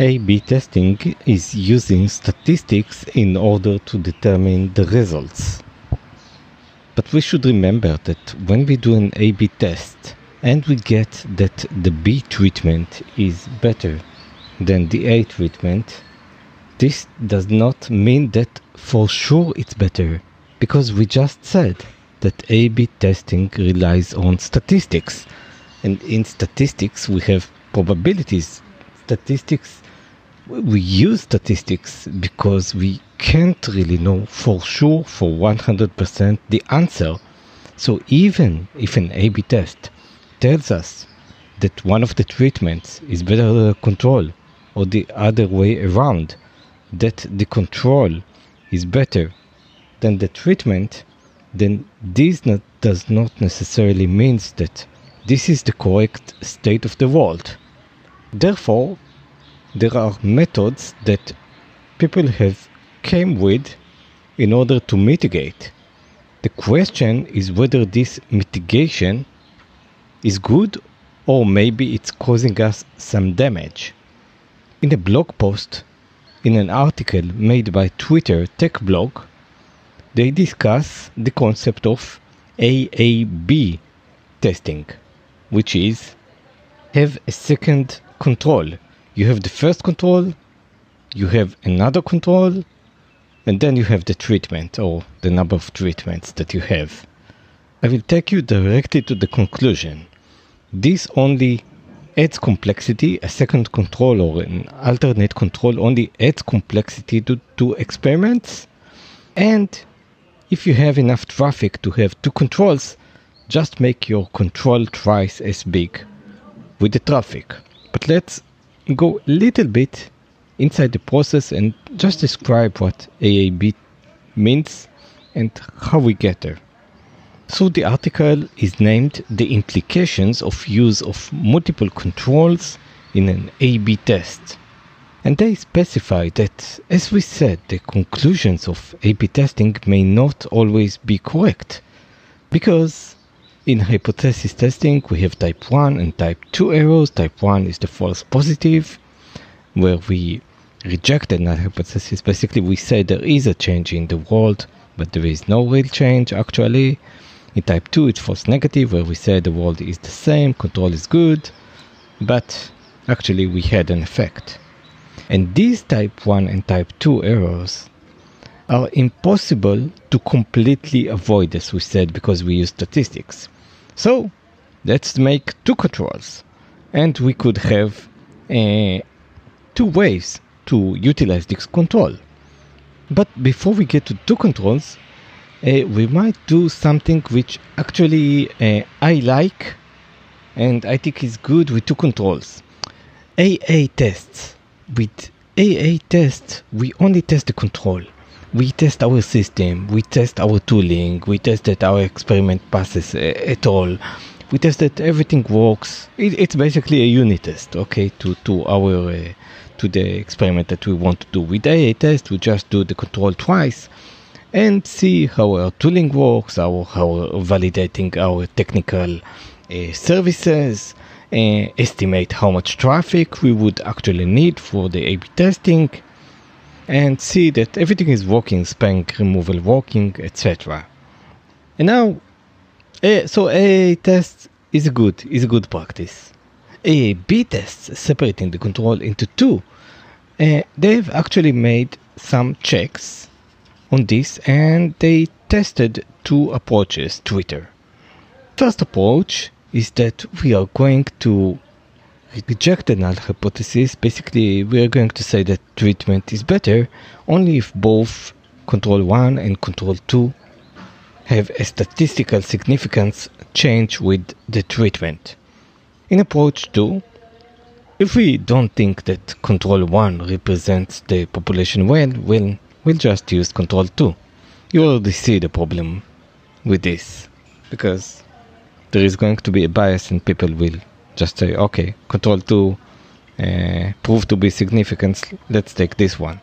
A-B testing is using statistics in order to determine the results. But we should remember that when we do an A-B test and we get that the B treatment is better than the A treatment, this does not mean that for sure it's better because we just said that A-B testing relies on statistics and in statistics we have probabilities. Statistics we use statistics because we can't really know for sure for 100% the answer. So even if an A-B test tells us that one of the treatments is better than the control or the other way around, that the control is better than the treatment, then this not, does not necessarily means that this is the correct state of the world. Therefore, there are methods that people have came with in order to mitigate. The question is whether this mitigation is good or maybe it's causing us some damage. In a blog post, in an article made by Twitter Tech Blog, they discuss the concept of AAB testing, which is have a second control you have the first control, you have another control, and then you have the treatment or the number of treatments that you have. I will take you directly to the conclusion. This only adds complexity. A second control or an alternate control only adds complexity to, to experiments. And if you have enough traffic to have two controls, just make your control twice as big with the traffic. But let's go a little bit inside the process and just describe what AAB means and how we get there. So the article is named The Implications of Use of Multiple Controls in an A-B Test. And they specify that, as we said, the conclusions of A-B testing may not always be correct. Because in hypothesis testing, we have type 1 and type 2 errors. Type 1 is the false positive, where we reject a null hypothesis. Basically, we say there is a change in the world, but there is no real change actually. In type 2, it's false negative, where we say the world is the same, control is good, but actually we had an effect. And these type 1 and type 2 errors are impossible to completely avoid, as we said, because we use statistics. So let's make two controls. And we could have uh, two ways to utilize this control. But before we get to two controls, uh, we might do something which actually uh, I like and I think is good with two controls. AA tests. With AA tests, we only test the control we test our system, we test our tooling, we test that our experiment passes uh, at all. We test that everything works. It, it's basically a unit test, okay, to to our uh, to the experiment that we want to do. With AA test, we just do the control twice and see how our tooling works, how how validating our technical uh, services, uh, estimate how much traffic we would actually need for the A/B testing and see that everything is working, spank removal working, etc. And now, a, so A test is good, is a good practice. A B test, separating the control into two, uh, they've actually made some checks on this and they tested two approaches Twitter. First approach is that we are going to reject the null hypothesis, basically we are going to say that treatment is better only if both control 1 and control 2 have a statistical significance change with the treatment. In approach 2, if we don't think that control 1 represents the population well, we'll, we'll just use control 2. You already see the problem with this because there is going to be a bias and people will just say, okay, control 2 uh, proved to be significant, let's take this one.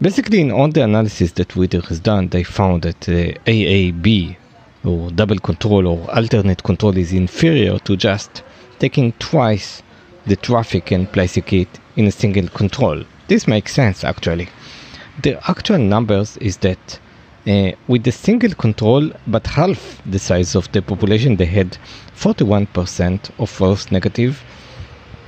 Basically, in all the analysis that Twitter has done, they found that uh, AAB, or double control or alternate control, is inferior to just taking twice the traffic and placing it in a single control. This makes sense actually. The actual numbers is that uh, with the single control, but half the size of the population, they had 41% of false negative.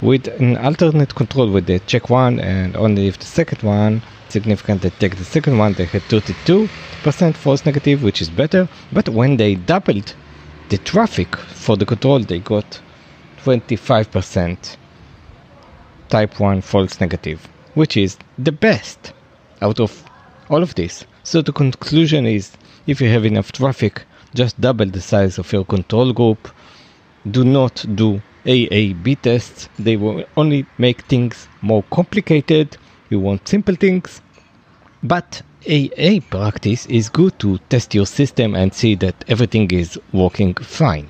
With an alternate control with the check one and only if the second one significant, they take the second one, they had 32% false negative, which is better. But when they doubled the traffic for the control, they got 25% type 1 false negative, which is the best out of all of this. So the conclusion is if you have enough traffic, just double the size of your control group. Do not do AAB tests. They will only make things more complicated. You want simple things. But AA practice is good to test your system and see that everything is working fine.